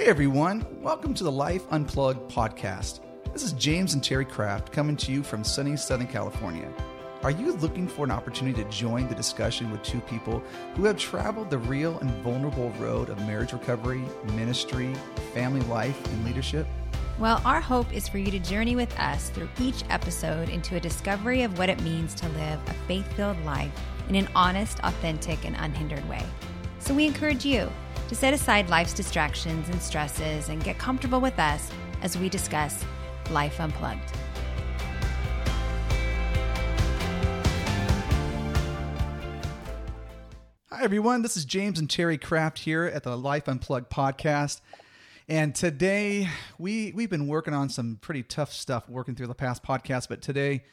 Hey everyone, welcome to the Life Unplugged podcast. This is James and Terry Kraft coming to you from sunny Southern California. Are you looking for an opportunity to join the discussion with two people who have traveled the real and vulnerable road of marriage recovery, ministry, family life, and leadership? Well, our hope is for you to journey with us through each episode into a discovery of what it means to live a faith filled life in an honest, authentic, and unhindered way. So we encourage you to set aside life's distractions and stresses and get comfortable with us as we discuss Life Unplugged. Hi everyone, this is James and Terry Kraft here at the Life Unplugged podcast. And today we we've been working on some pretty tough stuff working through the past podcast, but today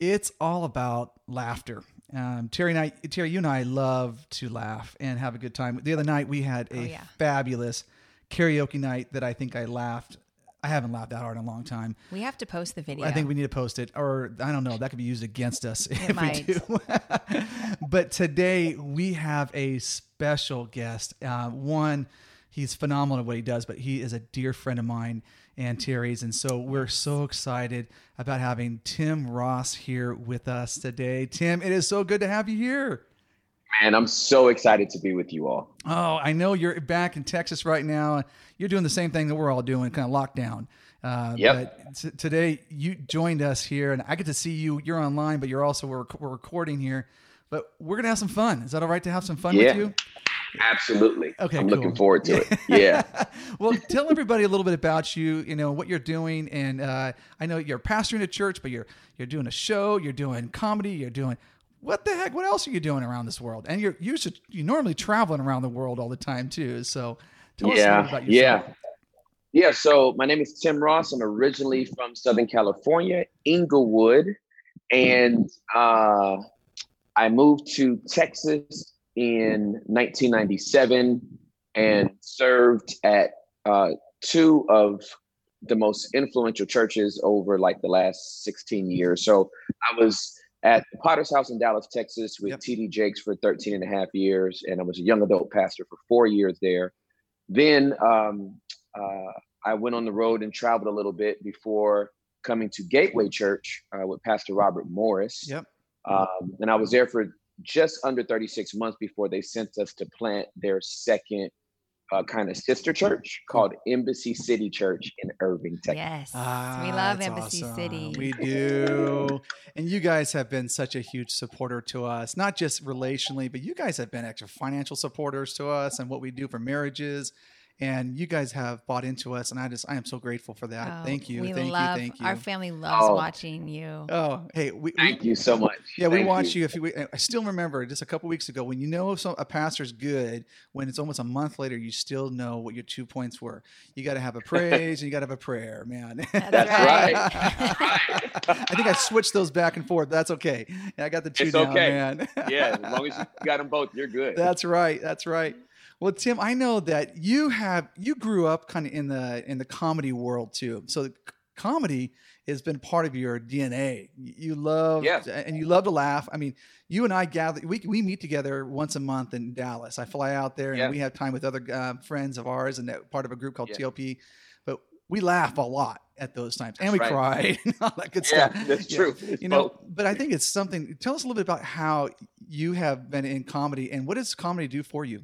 it's all about laughter. Um, Terry and I, Terry, you and I love to laugh and have a good time. The other night we had a Oh, yeah. fabulous karaoke night that I think I laughed. I haven't laughed that hard in a long time. We have to post the video. I think we need to post it, or I don't know, that could be used against us if might. we do. but today we have a special guest. Uh, one, he's phenomenal at what he does, but he is a dear friend of mine and Terry's, and so we're so excited about having Tim Ross here with us today. Tim, it is so good to have you here. Man, I'm so excited to be with you all. Oh, I know you're back in Texas right now. You're doing the same thing that we're all doing, kind of lockdown. Uh, Yep. But t- today you joined us here, and I get to see you. You're online, but you're also we're, we're recording here. But we're gonna have some fun. Is that all right to have some fun Yeah. with you? Absolutely. Okay, I'm cool. looking forward to it. Yeah. well, tell everybody a little bit about you. You know what you're doing, and uh, I know you're pastoring a church, but you're you're doing a show. You're doing comedy. You're doing what the heck? What else are you doing around this world? And you're you should you normally traveling around the world all the time too. So tell us yeah. bit about yourself. Yeah. Yeah. So my name is Tim Ross. I'm originally from Southern California, Inglewood. And uh, I moved to Texas in 1997 and served at uh, two of the most influential churches over like the last 16 years. So I was at the Potter's House in Dallas, Texas with Yep. TD Jakes for 13 and a half years. And I was a young adult pastor for four years there. Then um, uh, I went on the road and traveled a little bit before coming to Gateway Church uh, with Pastor Robert Morris. Yep. Um, and I was there for just under 36 months before they sent us to plant their second uh, kind of sister church called Embassy City Church in Irving, Texas. Yes. Ah, we love Embassy awesome. City. We do. And you guys have been such a huge supporter to us, not just relationally, but you guys have been actual financial supporters to us and what we do for marriages. And you guys have bought into us, and I just I am so grateful for that. Oh, thank you, We thank love, you, thank you. Our family loves Oh. watching you. oh, hey, we, we Thank you so much. yeah, we watch you. If you, I still remember just a couple weeks ago when you know some, a pastor's good, when it's almost a month later, you still know what your two points were. You got to have a praise and you got to have a prayer, man. That's That's right. I think I switched those back and forth. That's okay. I got the two It's down, okay. man. Yeah, as long as you got them both, you're good. That's right. That's right. Well, Tim, I know that you have you grew up kind of in the in the comedy world too. So comedy has been part of your DNA. You love Yeah. and you love to laugh. I mean, you and I gather we we meet together once a month in Dallas. I fly out there and we have time with other um, friends of ours and that part of a group called. TLP. But we laugh a lot at those times and we That's cry and all that good yeah, stuff. that's Yeah. true. It's You know, both. but I think it's something. Tell us a little bit about how you have been in comedy and what does comedy do for you?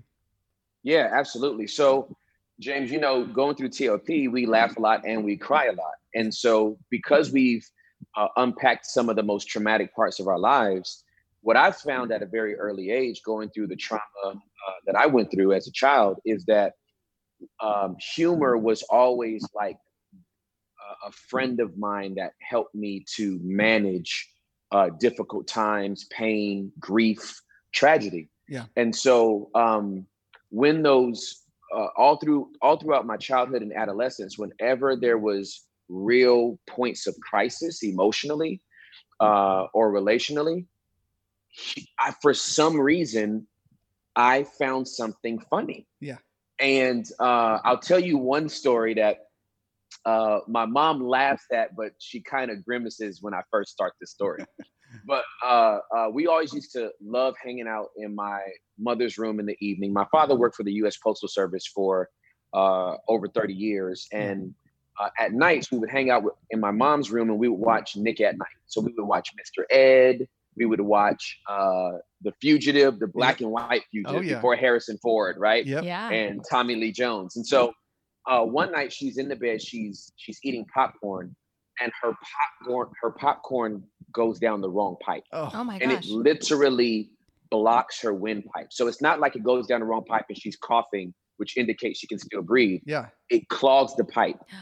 Yeah, absolutely. So, James, you know, going through TLP, we laugh a lot and we cry a lot. And so, because we've uh, unpacked some of the most traumatic parts of our lives, what I've found at a very early age, going through the trauma uh, that I went through as a child, is that um, humor was always like a, a friend of mine that helped me to manage uh, difficult times, pain, grief, tragedy. Yeah. And so, um, when those uh, all through all throughout my childhood and adolescence, whenever there was real points of crisis emotionally uh, or relationally, I, for some reason, I found something funny. Yeah. And uh, I'll tell you one story that uh, my mom laughs at, but she kind of grimaces when I first start the story. but uh, uh, we always used to love hanging out in my mother's room in the evening. My father worked for the U.S. Postal Service for uh, over 30 years. And uh, at nights, we would hang out with, in my mom's room and we would watch Nick at Nite. So we would watch Mr. Ed. We would watch uh, The Fugitive, the black and white fugitive Oh, yeah. before Harrison Ford, right? Yep. Yeah. And Tommy Lee Jones. And so uh, one night she's in the bed, she's she's eating popcorn, and her popcorn her popcorn goes down the wrong pipe oh Oh, my and it literally blocks her windpipe. So it's not like it goes down the wrong pipe and she's coughing, which indicates she can still breathe. yeah. It clogs the pipe.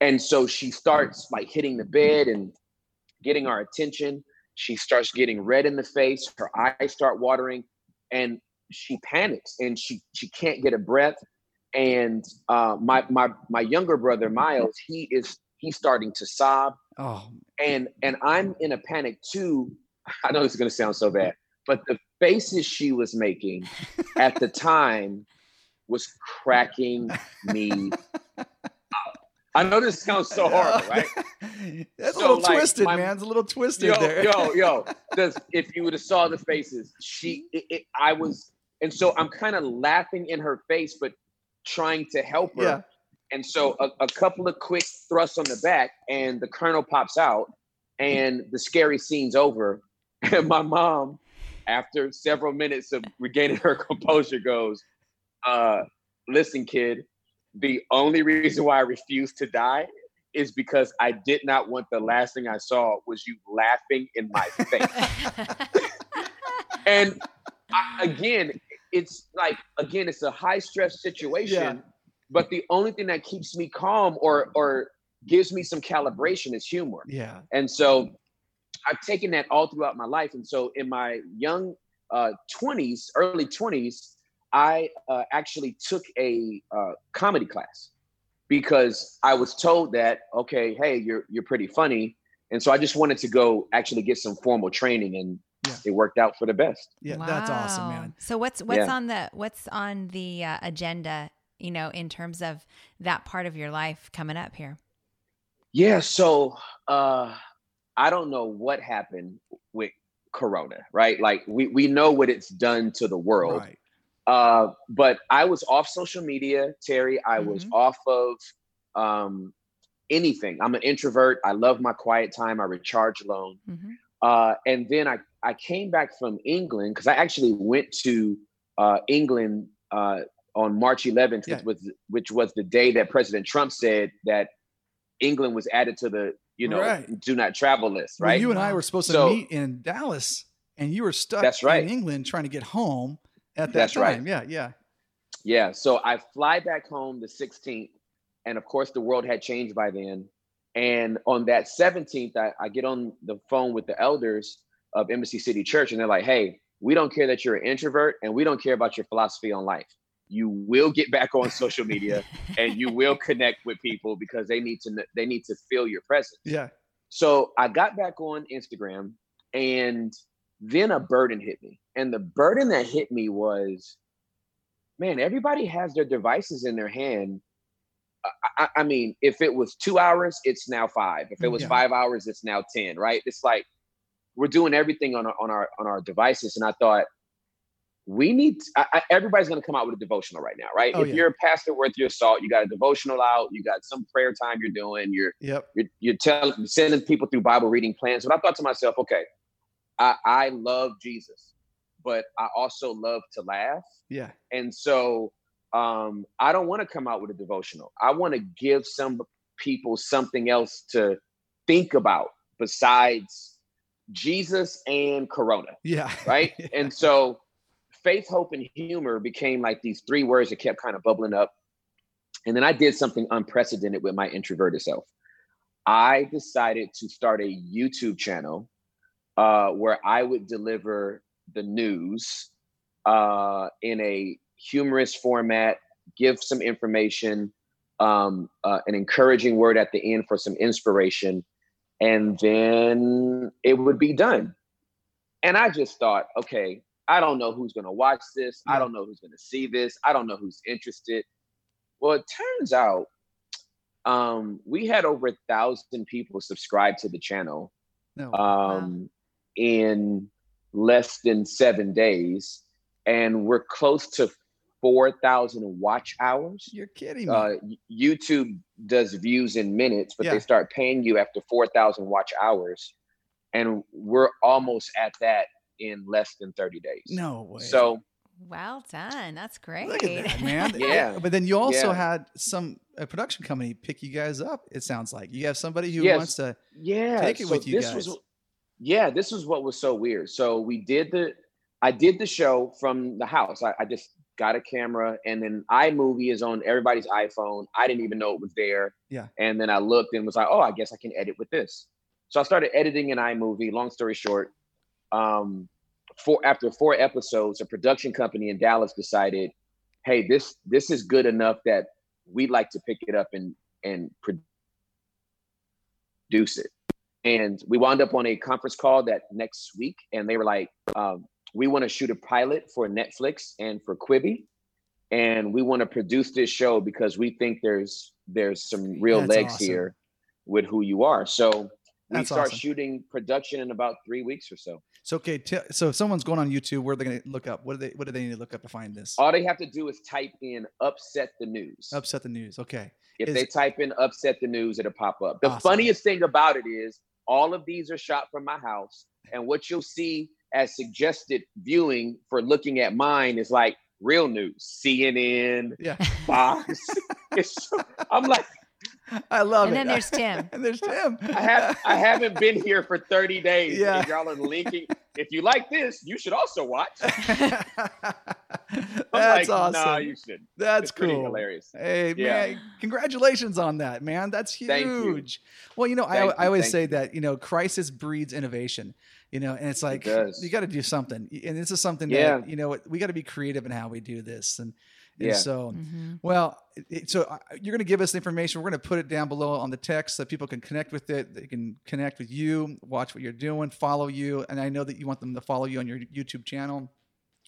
And so she starts like hitting the bed and getting our attention. She starts getting red in the face, her eyes start watering, and she panics and she she can't get a breath. And uh, my my my younger brother Miles, he is he's starting to sob Oh, and and I'm in a panic too. I know it's gonna sound so bad, but the faces she was making at the time was cracking me up. I know this sounds so horrible, right? That's a little like, twisted, my- man. It's a little twisted Yo, there. yo, yo. Does if you would have saw the faces, she, it, it, I was, and so I'm kind of laughing in her face, but trying to help her. Yeah. And so a, a couple of quick thrusts on the back, and the kernel pops out, and the scary scene's over. And my mom, after several minutes of regaining her composure, goes, uh, "Listen, kid, the only reason why I refused to die is because I did not want the last thing I saw was you laughing in my face." and I, again, it's like again, it's a high stress situation. Yeah. But the only thing that keeps me calm or or gives me some calibration is humor. Yeah. And so I've taken that all throughout my life. And so in my young uh, 20s, early 20s, I uh, actually took a uh, comedy class because I was told that, okay, hey, you're you're pretty funny. And so I just wanted to go actually get some formal training and Yeah. it worked out for the best. Yeah. That's awesome, man. So what's what's Yeah. on the what's on the uh, agenda? You know, in terms of that part of your life coming up here. Yeah, so uh I don't know what happened with corona, right? Like we we know what it's done to the world. Right. Uh but I was off social media, Terry. I was Mhm. off of um anything. I'm an introvert. I love my quiet time. I recharge alone. Mhm. Uh and then I I came back from England because I actually went to uh England uh on March 11th, Yeah. which was which was the day that President Trump said that England was added to the you know Right. do not travel list, Well, right? you and I were supposed to meet in Dallas, and you were stuck That's right. in England trying to get home at that That's right. time. Yeah. Yeah. Yeah. So I fly back home the 16th, and of course the world had changed by then. And on that 17th, I, I get on the phone with the elders of Embassy City Church, and they're like, "Hey, we don't care that you're an introvert, and we don't care about your philosophy on life. You will get back on social media, and you will connect with people because they need to kn- they need to feel your presence." Yeah. So I got back on Instagram and then a burden hit me. And the burden that hit me was, man, everybody has their devices in their hand. I, I, I mean, if it was two hours, it's now five. If it was Yeah. five hours, it's now 10, right? It's like we're doing everything on our on our on our devices. And I thought, we need I, I, everybody's going to come out with a devotional right now, right? Oh, if yeah. you're a pastor worth your salt, you got a devotional out, you got some prayer time you're doing, you're Yep. you're, you're telling sending people through bible reading plans but i thought to myself okay i i love jesus but i also love to laugh Yeah. and so um i don't want to come out with a devotional i want to give some people something else to think about besides jesus and corona Yeah. right? And so faith, hope, and humor became like these three words that kept kind of bubbling up. And then I did something unprecedented with my introverted self. I decided to start a YouTube channel uh, where I would deliver the news uh, in a humorous format, give some information, um, uh, an encouraging word at the end for some inspiration, and then it would be done. And I just thought, okay, I don't know who's going to watch this. I don't know who's going to see this. I don't know who's interested. Well, it turns out um, we had over a thousand people subscribe to the channel No. um, in less than seven days. And we're close to 4,000 watch hours. You're kidding me. Uh, YouTube does views in minutes, but Yeah. they start paying you after 4,000 watch hours. And we're almost at that in less than 30 days. no way. So, Well done. That's great. Look at that, man. Yeah. But then you also Yeah. had some a production company pick you guys up. It sounds like you have somebody who Yes. wants to. yeah. Take it so with you this guys. Was, yeah, this was what was so weird. So we did the, I did the show from the house. I, I just got a camera and then iMovie is on everybody's iPhone. I didn't even know it was there. Yeah. And then I looked and was like, oh, I guess I can edit with this. So I started editing in iMovie. Long story short, um, four after four episodes, a production company in Dallas decided, hey, this this is good enough that we'd like to pick it up and and produce it. And we wound up on a conference call that next week, and they were like, um, we want to shoot a pilot for Netflix and for Quibi, and we want to produce this show because we think there's there's some real That's legs awesome. here with who you are. So we That's start awesome. shooting production in about three weeks or so. So okay, t- so if someone's going on YouTube, where are they going to look up? What do they What do they need to look up to find this? All they have to do is type in "upset the news." Upset the news. Okay. If Is- they type in upset the news, it'll pop up. The Awesome. funniest thing about it is all of these are shot from my house. And what you'll see as suggested viewing for looking at mine is like real news, CNN, Yeah. Fox. so, I'm like, I love and it. then there's Tim. and there's Tim. I have I haven't been here for 30 days. Yeah. And y'all are linking. If you like this, you should also watch. That's like, awesome. Nah, you should. That's It's pretty cool. hilarious. Hey Yeah. man, congratulations on that, man. That's huge. Thank you. Well, you know, I, Thank I you, always say you. that you know, crisis breeds innovation. You know, and it's like does. you got to do something, and this is something Yeah. that you know we got to be creative in how we do this, and, and Yeah. so Mhm. well, it- it, so uh, you're going to give us the information. We're going to put it down below on the text so people can connect with it. They can connect with you, watch what you're doing, follow you, and I know that you want them to follow you on your YouTube channel,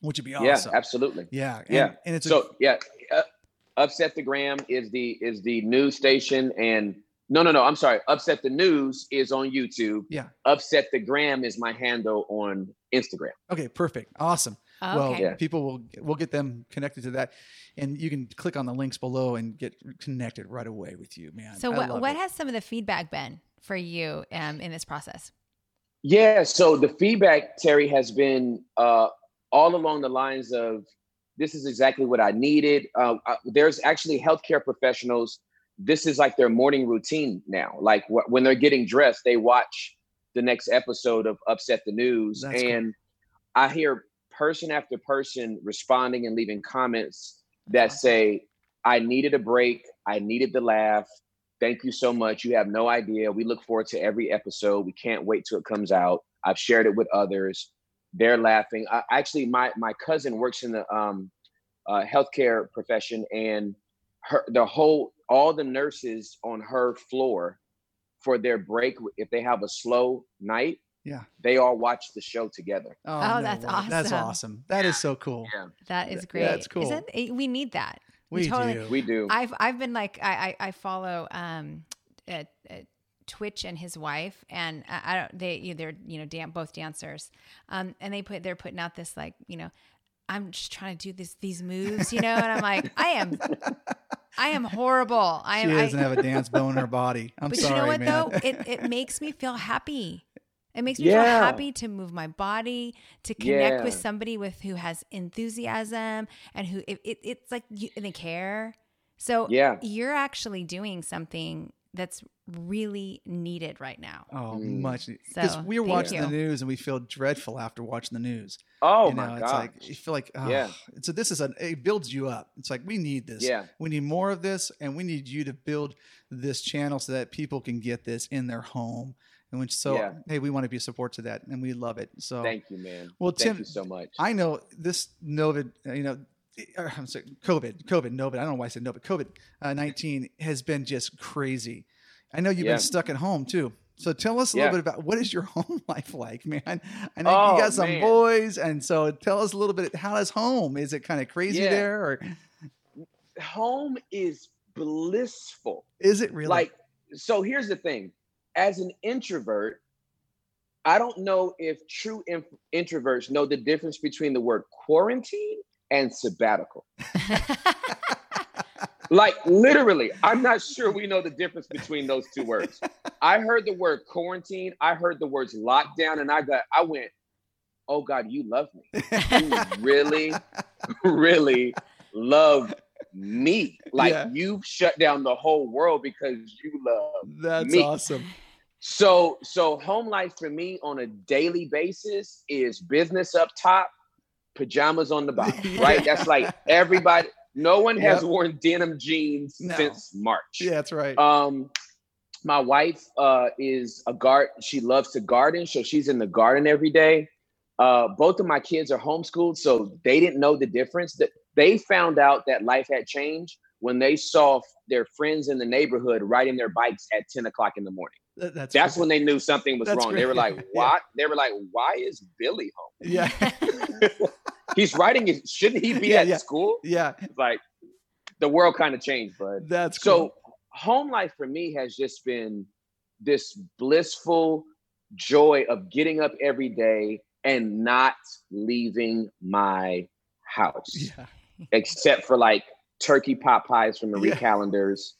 which would be awesome. Yeah, absolutely. Yeah, and, Yeah. and it's a, so yeah, uh, upset the gram is the is the news station, and no, no, no. I'm sorry. Upset the news is on YouTube. yeah. Upset the gram is my handle on Instagram. Okay, perfect, awesome. Well, Okay. Yeah. people will we'll get them connected to that, and you can click on the links below and get connected right away with you, man. So I what what it. has some of the feedback been for you um, in this process? Yeah. So the feedback, Terry, has been uh, all along the lines of this is exactly what I needed. Uh, uh, there's actually healthcare professionals. This is like their morning routine now. Like wh- when they're getting dressed, they watch the next episode of Upset the News, That's cool. and I hear person after person responding and leaving comments that say, "I needed a break. I needed the laugh. Thank you so much. You have no idea. We look forward to every episode. We can't wait till it comes out. I've shared it with others. They're laughing. I, actually, my my cousin works in the um, uh, healthcare profession, and her the whole all the nurses on her floor for their break, if they have a slow night, Yeah. they all watch the show together. Oh, Oh, no that's way. That's awesome. awesome. That is so cool. Yeah, That is great. that's cool. Isn't, we need that. We totally- do. we do. I've I've been like I I, I follow um at, at Twitch and his wife and I, I don't they they're you know dan- both dancers um and they put they're putting out this like you know I'm just trying to do this these moves you know and I'm like I am I am horrible I she doesn't I, have a dance bone in her body. I'm sorry. but sorry, you know what man. though it it makes me feel happy it makes me Yeah. feel happy to move my body to connect with somebody with who has enthusiasm and who it, it, it's like you, and they care so yeah, you're actually doing something that's really needed right now. Oh, Mm. much because So, we're thank watching the news and we feel dreadful after watching the news. Oh you know, my it's god. like you feel like oh. Yeah. So this is an it builds you up. It's like we need this. Yeah. We need more of this, and we need you to build this channel so that people can get this in their home. And which so Yeah. hey, we want to be a support to that, and we love it. So Thank you, man. Well, Thank Tim, you so much. I know this Novid, uh, you know, uh, I'm sorry, COVID, COVID, Novid. I don't know why I said Novid. COVID uh, 19 has been just crazy. I know you've Yeah. been stuck at home too. So tell us a Yeah. little bit about what is your home life like, man? I know Oh, you got some man. boys, and so tell us a little bit. How is home? Is it kind of crazy Yeah. there, or Home is blissful. is it really? Like, so here's the thing. As an introvert, I don't know if true in- introverts know the difference between the word quarantine and sabbatical. like literally, I'm not sure we know the difference between those two words. I heard the word quarantine, I heard the words lockdown, and I got I went, oh God, you love me. You really, really love me. Like Yeah. you've shut down the whole world because you love That's Me. awesome. So, so home life for me on a daily basis is business up top, pajamas on the bottom, right? That's like everybody. No one has Yep. worn denim jeans No. since March. Yeah, that's right. Um, my wife uh, is a guard. She loves to garden, so she's in the garden every day. Uh, both of my kids are homeschooled, so they didn't know the difference. That they found out that life had changed when they saw their friends in the neighborhood riding their bikes at ten o'clock in the morning. Th- that's That's when they knew something was That's wrong. They were great. like, Yeah. "What?" They were like, "Why is Billy home? Yeah, He's writing it. Shouldn't he be Yeah, at yeah. school?" yeah. It's like the world kind of changed, bud. That's So cool. home life for me has just been this blissful joy of getting up every day and not leaving my house, Yeah, except for like turkey pot pies from Marie Yeah. Callender's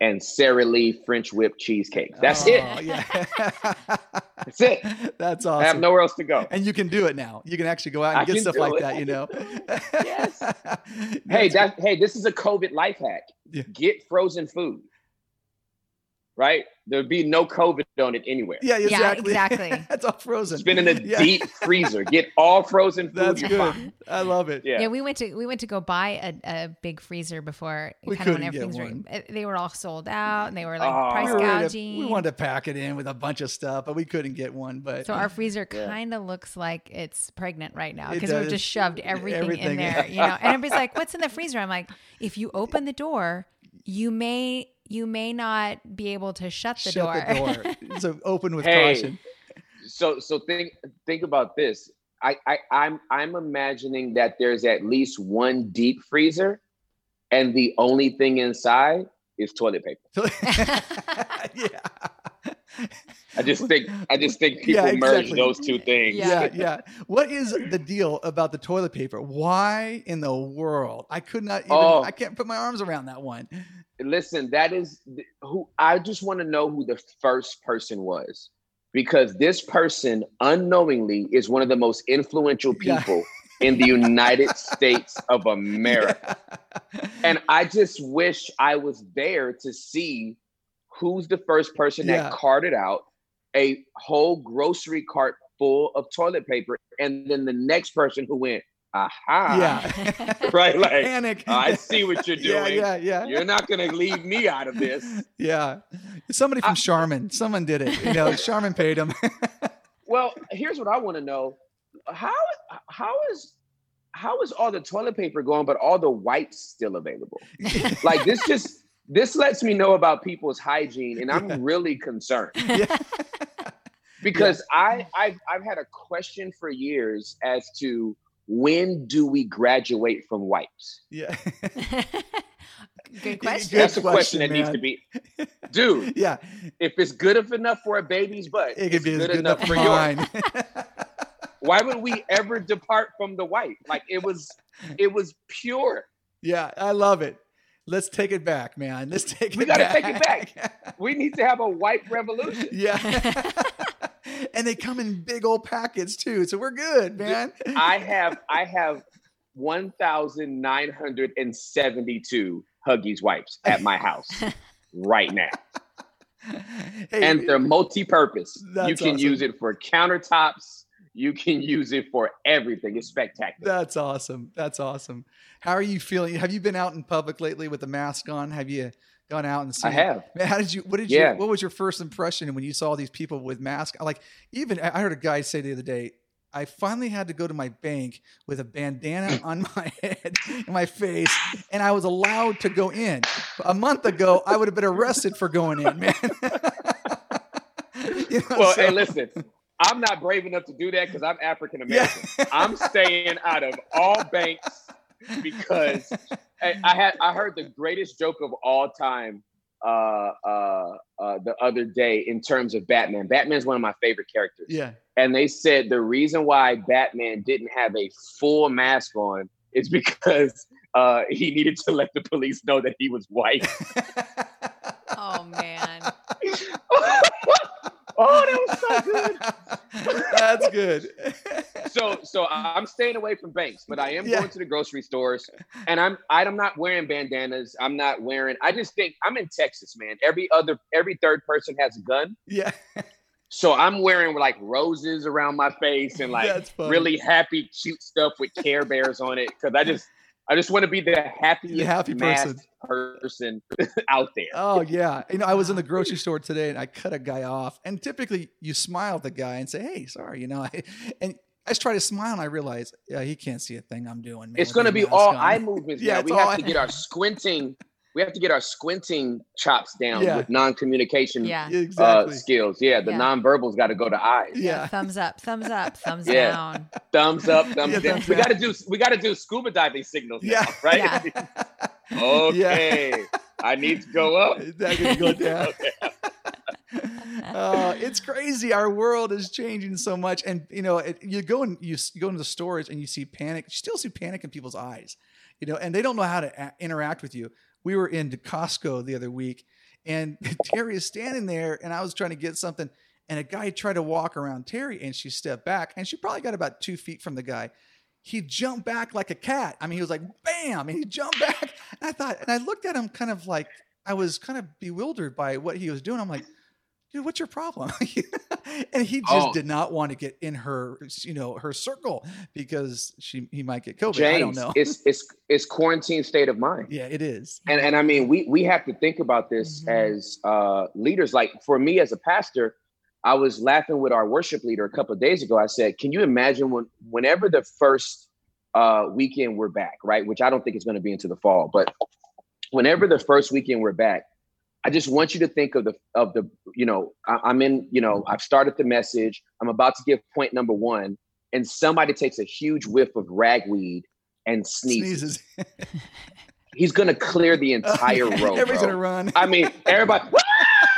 and Sara Lee French whipped cheesecake. That's oh, it. Oh, Yeah, That's it. That's awesome. I have nowhere else to go. and you can do it now. You can actually go out and I get stuff like it. that. You know. Yes. Hey, that hey, this is a COVID life hack. Yeah. Get frozen food. Right? There'd be no COVID on it anywhere. Yeah, exactly. Yeah, exactly. exactly. That's all frozen. It's been in a Yeah. deep freezer. Get all frozen food. That's good. fine. I love it. Yeah. Yeah, we went to we went to go buy a, a big freezer before We kind of when couldn't get everything's one. right. They were all sold out and they were like Oh. price we, were ready to- gouging. we wanted to pack it in with a bunch of stuff, but we couldn't get one. But so our freezer kind of looks like it's pregnant right now because we've just shoved everything, Everything, in there, you know. And everybody's like, "What's in the freezer?" I'm like, "If you open the door, you may you may not be able to shut the shut door." the door. so open with Hey. caution. So so think think about this. I, I I'm I'm imagining that there's at least one deep freezer, and the only thing inside is toilet paper. yeah. I just think I just think people Yeah, merge those two things. Yeah. yeah, yeah. What is the deal about the toilet paper? Why in the world? I could not even. Oh. I can't put my arms around that one. Listen, that is who I just want to know who the first person was. Because this person unknowingly is one of the most influential Yeah. people in the United States of America. And I just wish I was there to see who's the first person Yeah. that carted out a whole grocery cart full of toilet paper. And then the next person who went, aha. yeah. Right? Like, Panic. I see what you're doing. yeah, yeah. yeah. You're not going to leave me out of this. Yeah. Somebody from I- Charmin. Someone did it. You know, Charmin paid him. Well, here's what I want to know. How how is how is all the toilet paper going, but all the wipes still available? Like this just this lets me know about people's hygiene, and I'm really concerned yeah. because I I've I've had a question for years as to when do we graduate from wipes? Yeah. Good Good question. That's a question, question, that needs to be, dude. Yeah. If it's good enough for a baby's butt, It could it's be as good, good enough enough for for yours. Why would we ever depart from the wipe? Like it was, it was pure. yeah, I love it. Let's take it back, man. Let's take We it gotta back. take it back. We need to have a wipe revolution. yeah. And they come in big old packets too, so we're good, man. I have, I have one thousand nine hundred and seventy-two Huggies wipes at my house right now, Hey, and they're multi-purpose. you can awesome. use it for countertops. You can use it for everything. It's spectacular. That's awesome. That's awesome. How are you feeling? Have you been out in public lately with the mask on? Have you gone out and seen? I have. Man, how did you? What did Yeah. you? What was your first impression when you saw these people with masks? Like, even I heard a guy say the other day. I finally had to go to my bank with a bandana on my head and my face, and I was allowed to go in. A month ago, I would have been arrested for going in, man. You know, Well, so- hey, listen, I'm not brave enough to do that because I'm African American. Yeah. I'm staying out of all banks because I, I had I heard the greatest joke of all time uh, uh, uh, the other day in terms of Batman. Batman's one of my favorite characters, yeah, and they said the reason why Batman didn't have a full mask on is because uh, he needed to let the police know that he was white. oh man. oh, that was so good. That's good. so so I'm staying away from banks, but I am Yeah. going to the grocery stores and I'm I'm not wearing bandanas. I'm not wearing I just think I'm in Texas, man. Every other every third person has a gun. yeah. So I'm wearing like roses around my face and like really happy, cute stuff with Care Bears on it because I just I just want to be the happiest The happy masked person out there. Oh yeah. You know, I was in the grocery store today and I cut a guy off. And typically you smile at the guy and say, Hey, sorry, you know, I, and I just try to smile and I realize, yeah, he can't see a thing I'm doing. man, it's going to be all on." eye movements. Yeah, we have to get our squinting. We have to get our squinting chops down Yeah. with non-communication Yeah. Yeah, uh, exactly. skills. Yeah, the Yeah. non-verbals got to go to eyes. yeah. Thumbs up, thumbs up, thumbs Yeah. down. Thumbs up, thumbs Yeah, down. thumbs we got to do. We got to do scuba diving signals. Yeah. now, right. Yeah. okay. I need to go up. That could go down. uh, it's crazy. Our world is changing so much, and you know, it, you go and you, you go into the stores and you see panic. You still see panic in people's eyes, you know, and they don't know how to a- interact with you. We were in Costco the other week, and Terry is standing there, and I was trying to get something, and a guy tried to walk around Terry, and she stepped back, and she probably got about two feet from the guy. He jumped back like a cat. I mean, he was like, bam, and he jumped back. And I thought, and I looked at him kind of like I was kind of bewildered by what he was doing. I'm like, dude, what's your problem? and he just Oh. did not want to get in her, you know, her circle because she he might get COVID. I don't know. it's it's it's quarantine state of mind. yeah, it is. And and I mean, we we have to think about this Mhm. as uh, leaders. Like for me as a pastor, I was laughing with our worship leader a couple of days ago. I said, "Can you imagine when whenever the first uh, weekend we're back, right? Which I don't think is going to be into the fall, but whenever the first weekend we're back." I just want you to think of the of the you know I, I'm in you know I've started the message I'm about to give point number one and somebody takes a huge whiff of ragweed and sneezes. Sneezes. He's gonna clear the oh, entire row. Everybody's bro. gonna run. I mean, everybody.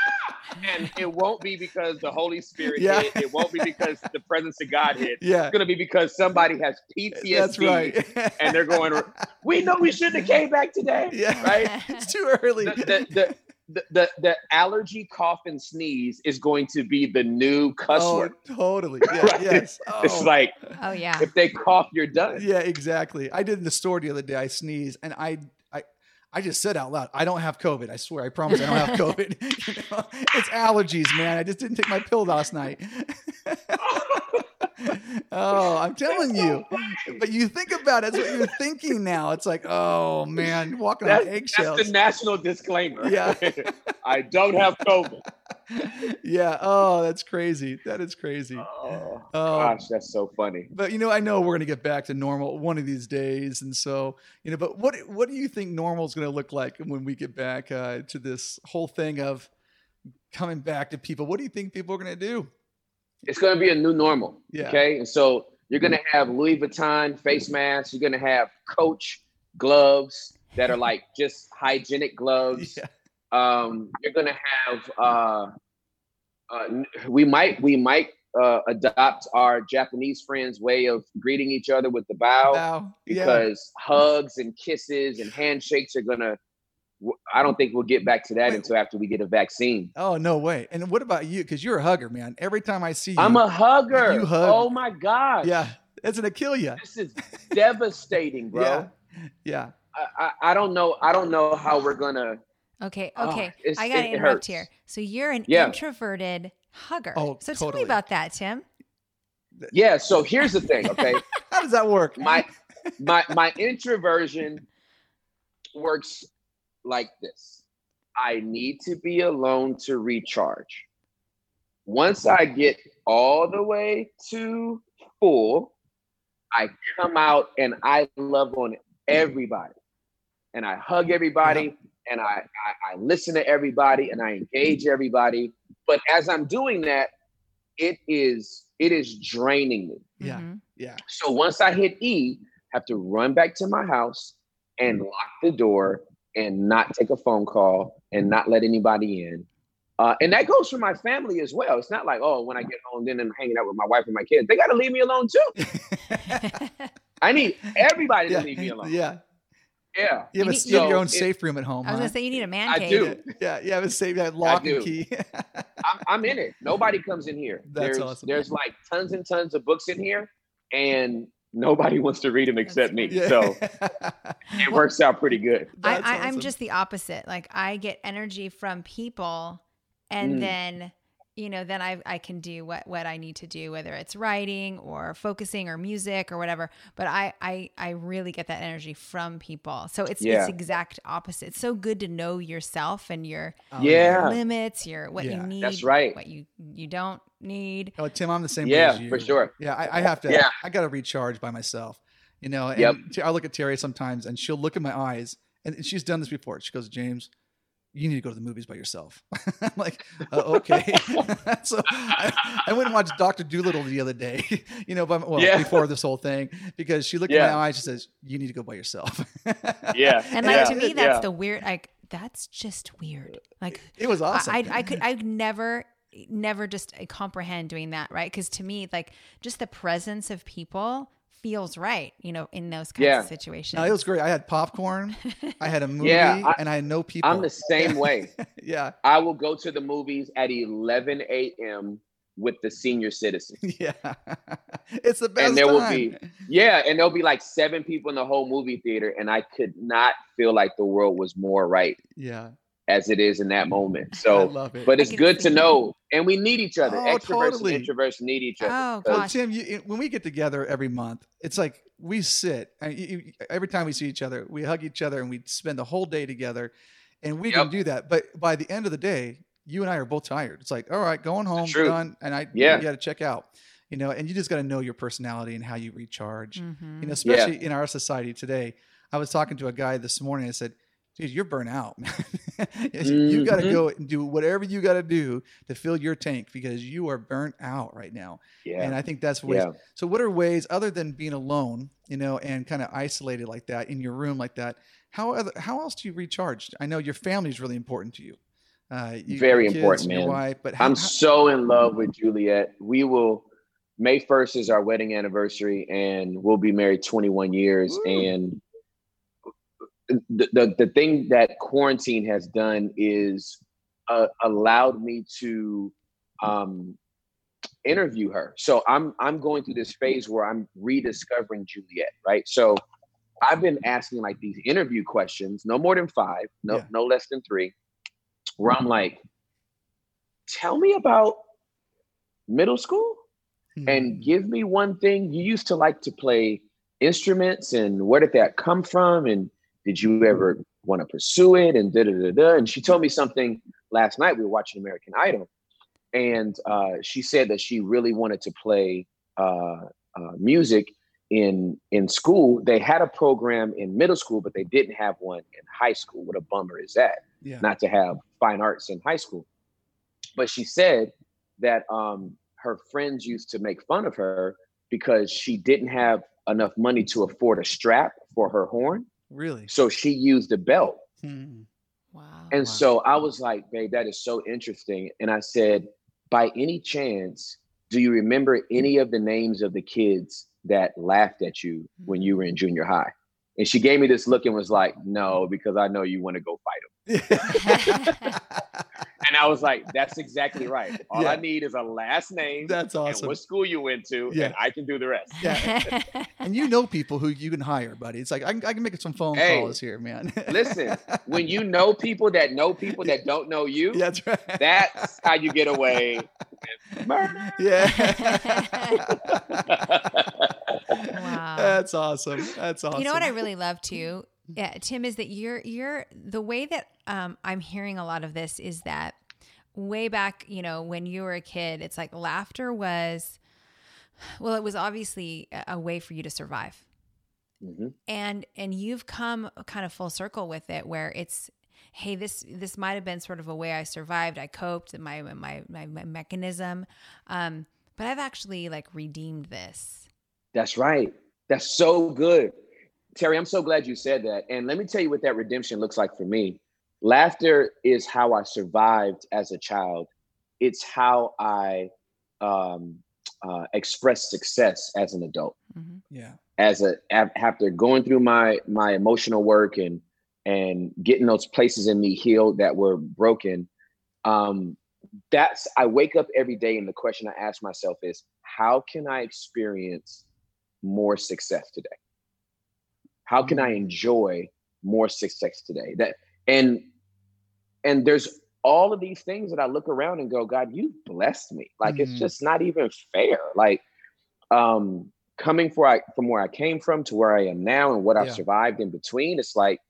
and it won't be because the Holy Spirit Yeah. hit. It won't be because the presence of God hit. yeah, It's gonna be because somebody has PTSD. that's right. And they're going, we know we shouldn't have came back today. yeah, right? It's too early. The, the, the, the, the, the allergy cough and sneeze is going to be the new cuss oh, word. totally. Yeah, Right? yes. It's Oh. like Oh yeah. if they cough, you're done. Yeah, exactly. I did in the store the other day. I sneezed and I I I just said out loud, I don't have COVID. I swear, I promise I don't have COVID. You know, it's allergies, man. I just didn't take my pill last night. Oh, I'm telling you. But you think about it, it's what you're thinking now. It's like, oh man, walking That's, on eggshells. that's the national disclaimer. Yeah. I don't have COVID. yeah. Oh, that's crazy. That is crazy. Oh, Oh, gosh, that's so funny. but you know, I know we're going to get back to normal one of these days, and so you know. But what what do you think normal is going to look like when we get back uh, to this whole thing of coming back to people? What do you think people are going to do? It's going to be a new normal. Yeah. Okay. And so you're going to have Louis Vuitton face masks. You're going to have Coach gloves that are like just hygienic gloves. Yeah, Um, you're going to have, uh, uh, we might, we might uh, adopt our Japanese friends' way of greeting each other with the bow yeah, because hugs and kisses and handshakes are going to, I don't think we'll get back to that Wait. until after we get a vaccine. Oh no way! And what about you? Because you're a hugger, man. Every time I see you, I'm a hugger. You hug. Oh my god. yeah. It's gonna kill you. This is devastating, bro. Yeah. Yeah. I, I, I don't know. I don't know how we're gonna. Okay, Oh, okay. it's- I gotta interrupt hurts. here. So you're an Yeah. introverted hugger. Oh, so tell me about that, Tim. Yeah. So here's the thing. Okay. How does that work? my my my introversion works like this. I need to be alone to recharge. Once I get all the way to full, I come out and I love on everybody. And I hug everybody and I, I, I listen to everybody and I engage everybody. But as I'm doing that, it is it is draining me. Yeah. Mhm. Yeah. So once I hit E, I have to run back to my house and lock the door and not take a phone call and not let anybody in. Uh, and that goes for my family as well. It's not like, oh, when I get home, then I'm hanging out with my wife and my kids. They got to leave me alone too. I need everybody yeah. to leave me alone. Yeah. Yeah. You have, a, You need- you have your own it- safe room at home. I was huh? gonna say you need a man I cave. do. Yeah, you have a safe that lock and key. I'm, I'm in it. Nobody comes in here. That's there's, awesome. There's like tons and tons of books in here, and nobody wants to read them except me. yeah. So it works out pretty good. I, That's I, I'm awesome. just the opposite. Like I get energy from people, and Mm. then you know, then I I can do what what I need to do, whether it's writing or focusing or music or whatever. But I I I really get that energy from people. So it's Yeah. it's exact opposite. It's so good to know yourself and your Oh, Yeah. limits, your what Yeah. you need, That's right. what you you don't need. Oh, Tim, I'm the same Yeah, way as you. for sure. Yeah, I, I have to. Yeah. I got to recharge by myself. You know, and Yep. T- I look at Terry sometimes, and she'll look in my eyes, and she's done this before. She goes, "James, you need to go to the movies by yourself." I'm like, uh, "Okay." so I, I went and watched Doctor Dolittle the other day. You know, but well, Yeah. before this whole thing, because she looked in my eyes. She says, "You need to go by yourself." Yeah. And yeah. like to me, that's yeah. the weird. Like that's just weird. Like It was awesome. I, I, I could, I would never, never just comprehend doing that, right? Because to me, like just the presence of people feels right, you know, in those kinds Yeah. of situations. No, it was great. I had popcorn. I had a movie, Yeah, I- and I had no people. I'm the same way. yeah, I will go to the movies at 11 a.m. with the senior citizens. yeah. it's the best. And there will be- Yeah, and there'll be like seven people in the whole movie theater, and I could not feel like the world was more right Yeah, as it is in that moment. I So, love it. but it's can good to see. know, and we need each other. Oh, Extroverts totally. and introverts need each other. Oh, Well, gosh. Tim, you, you- when we get together every month, it's like we sit. I, you, you- every time we see each other, we hug each other and we spend the whole day together, and we can Yep. do that. But by the end of the day, you and I are both tired. It's like, all right, going home, truth. done, and I Yeah. you got to check out. You know, and you just got to know your personality and how you recharge. Mhm. You know, especially in our society today. I was talking to a guy this morning. I said, "Dude, you're burnt out. man. you got to go and do whatever you got to do to fill your tank because you are burnt out right now." Yeah. And I think that's ways. Yeah. So, what are ways other than being alone, you know, and kind of isolated like that in your room like that? How other, how else do you recharge? I know your family is really important to you. Uh, you Very kids, important, man. wife, but how, I'm how- so in love with Juliet. We will May 1st is our wedding anniversary, and we'll be married 21 years. Woo. And the, the the thing that quarantine has done is uh, allowed me to um, interview her. So I'm I'm going through this phase where I'm rediscovering Juliet, right? So I've been asking like these interview questions, no more than five, no Yeah. no less than three, where I'm like, tell me about middle school Hmm. and give me one thing you used to like to play instruments and where did that come from and did you ever want to pursue it and da da da da and she told me something last night we were watching american idol and uh, she said that she really wanted to play uh, uh, music in in school they had a program in middle school but they didn't have one in high school what a bummer is that yeah. not to have fine arts in high school. But she said that um, her friends used to make fun of her because she didn't have enough money to afford a strap for her horn. Really. So she used a belt. Hmm. wow. And Wow. so I was like, babe, that is so interesting. And I said, by any chance, do you remember any of the names of the kids that laughed at you when you were in junior high? And she gave me this look and was like, no, because I know you want to go fight them. And I was like, that's exactly right. All I need is a last name That's and awesome. what school you went to, Yeah. and I can do the rest. Yeah. and you know people who you can hire, buddy. It's like I can, I can make some phone Hey, calls here, man. Listen, when you know people that know people that don't know you, that's right. that's how you get away with murder. yeah. Wow. That's awesome. That's awesome. You know what I really love too, yeah, Tim, is that you're you're the way that um, I'm hearing a lot of this is that way back, you know, when you were a kid, it's like laughter was, well, it was obviously a- a way for you to survive, Mhm. and and you've come kind of full circle with it, where it's. Hey, this this might have been sort of a way I survived. I coped, my my my, my mechanism, um, but I've actually like redeemed this. That's right. That's so good. Terry, I'm so glad you said that. And let me tell you what that redemption looks like for me. Laughter is how I survived as a child. It's how I um, uh, express success as an adult. Mm-hmm. Yeah. as a after going through my my emotional work and and getting those places in me healed that were broken um that's i wake up every day and the question i ask myself is how can i experience more success today how can i mm. enjoy more success today that and and there's all of these things that i look around and go god you blessed me like mm-hmm. it's just not even fair like um coming for I, from where I came from to where I am now and what I've survived in between, it's like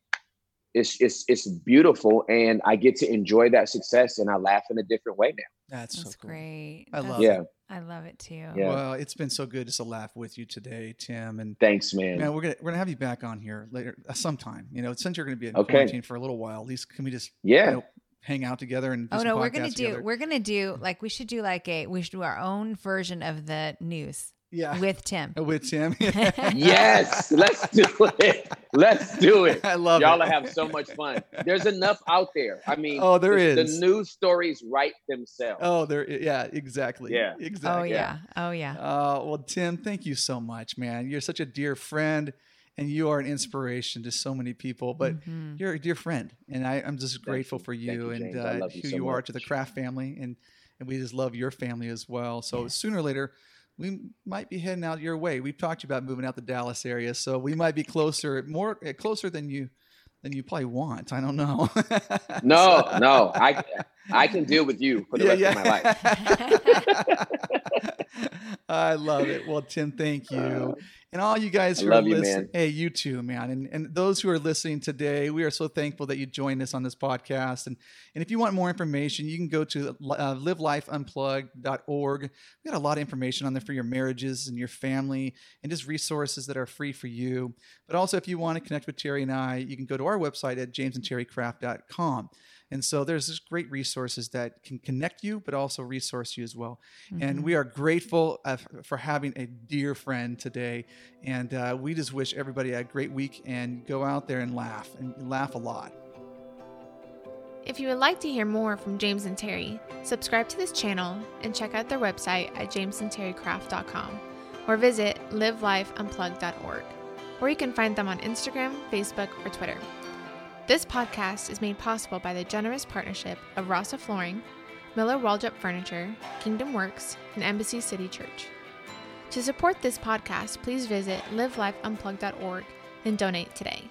it's it's it's beautiful and I get to enjoy that success and I laugh in a different way now. That's, That's so cool. great. I love yeah. It. I love it too. Yeah. Well, it's been so good just to laugh with you today, Tim. And thanks, man. Man, we're gonna we're gonna have you back on here later uh, sometime. You know, since you're gonna be in okay. quarantine for a little while, at least can we just yeah you know, hang out together and oh no, we're gonna do together? we're gonna do like we should do like a we should do our own version of the news. Yeah. With Tim. With Tim. yes. Let's do it. Let's do it. I love Y'all it. have so much fun. There's enough out there. I mean, oh, there the, is. The news stories write themselves. Oh, there. Yeah, exactly. Yeah. Exactly. Oh, yeah. Oh, yeah. Uh, well, Tim, thank you so much, man. You're such a dear friend and you are an inspiration to so many people, but mm-hmm. you're a dear friend. And I, am just grateful for you, you and uh, you who so you much. are to the Craft family. And, and we just love your family as well. So sooner or later, we might be heading out your way. We've talked about moving out the Dallas area, so we might be closer, more eh, closer than you than you probably want. I don't know. no, so. no, I I can deal with you for the yeah, rest yeah. of my life. I love it. Well, Tim, thank you. Uh, and all you guys who are listening, hey, you too, man. And and those who are listening today, we are so thankful that you joined us on this podcast. And and if you want more information, you can go to uh, livelifeunplugged.org. We got a lot of information on there for your marriages and your family, and just resources that are free for you. But also, if you want to connect with Terry and I, you can go to our website at jamesandterrycraft.com. And so there's just great resources that can connect you, but also resource you as well. Mm-hmm. And we are grateful uh, for having a dear friend today. And uh, we just wish everybody a great week and go out there and laugh and laugh a lot. If you would like to hear more from James and Terry, subscribe to this channel and check out their website at jamesandterrycraft.com or visit livelifeunplugged.org, or you can find them on Instagram, Facebook, or Twitter. This podcast is made possible by the generous partnership of Rasa Flooring, Miller Waldrop Furniture, Kingdom Works, and Embassy City Church. To support this podcast, please visit livelifeunplugged.org and donate today.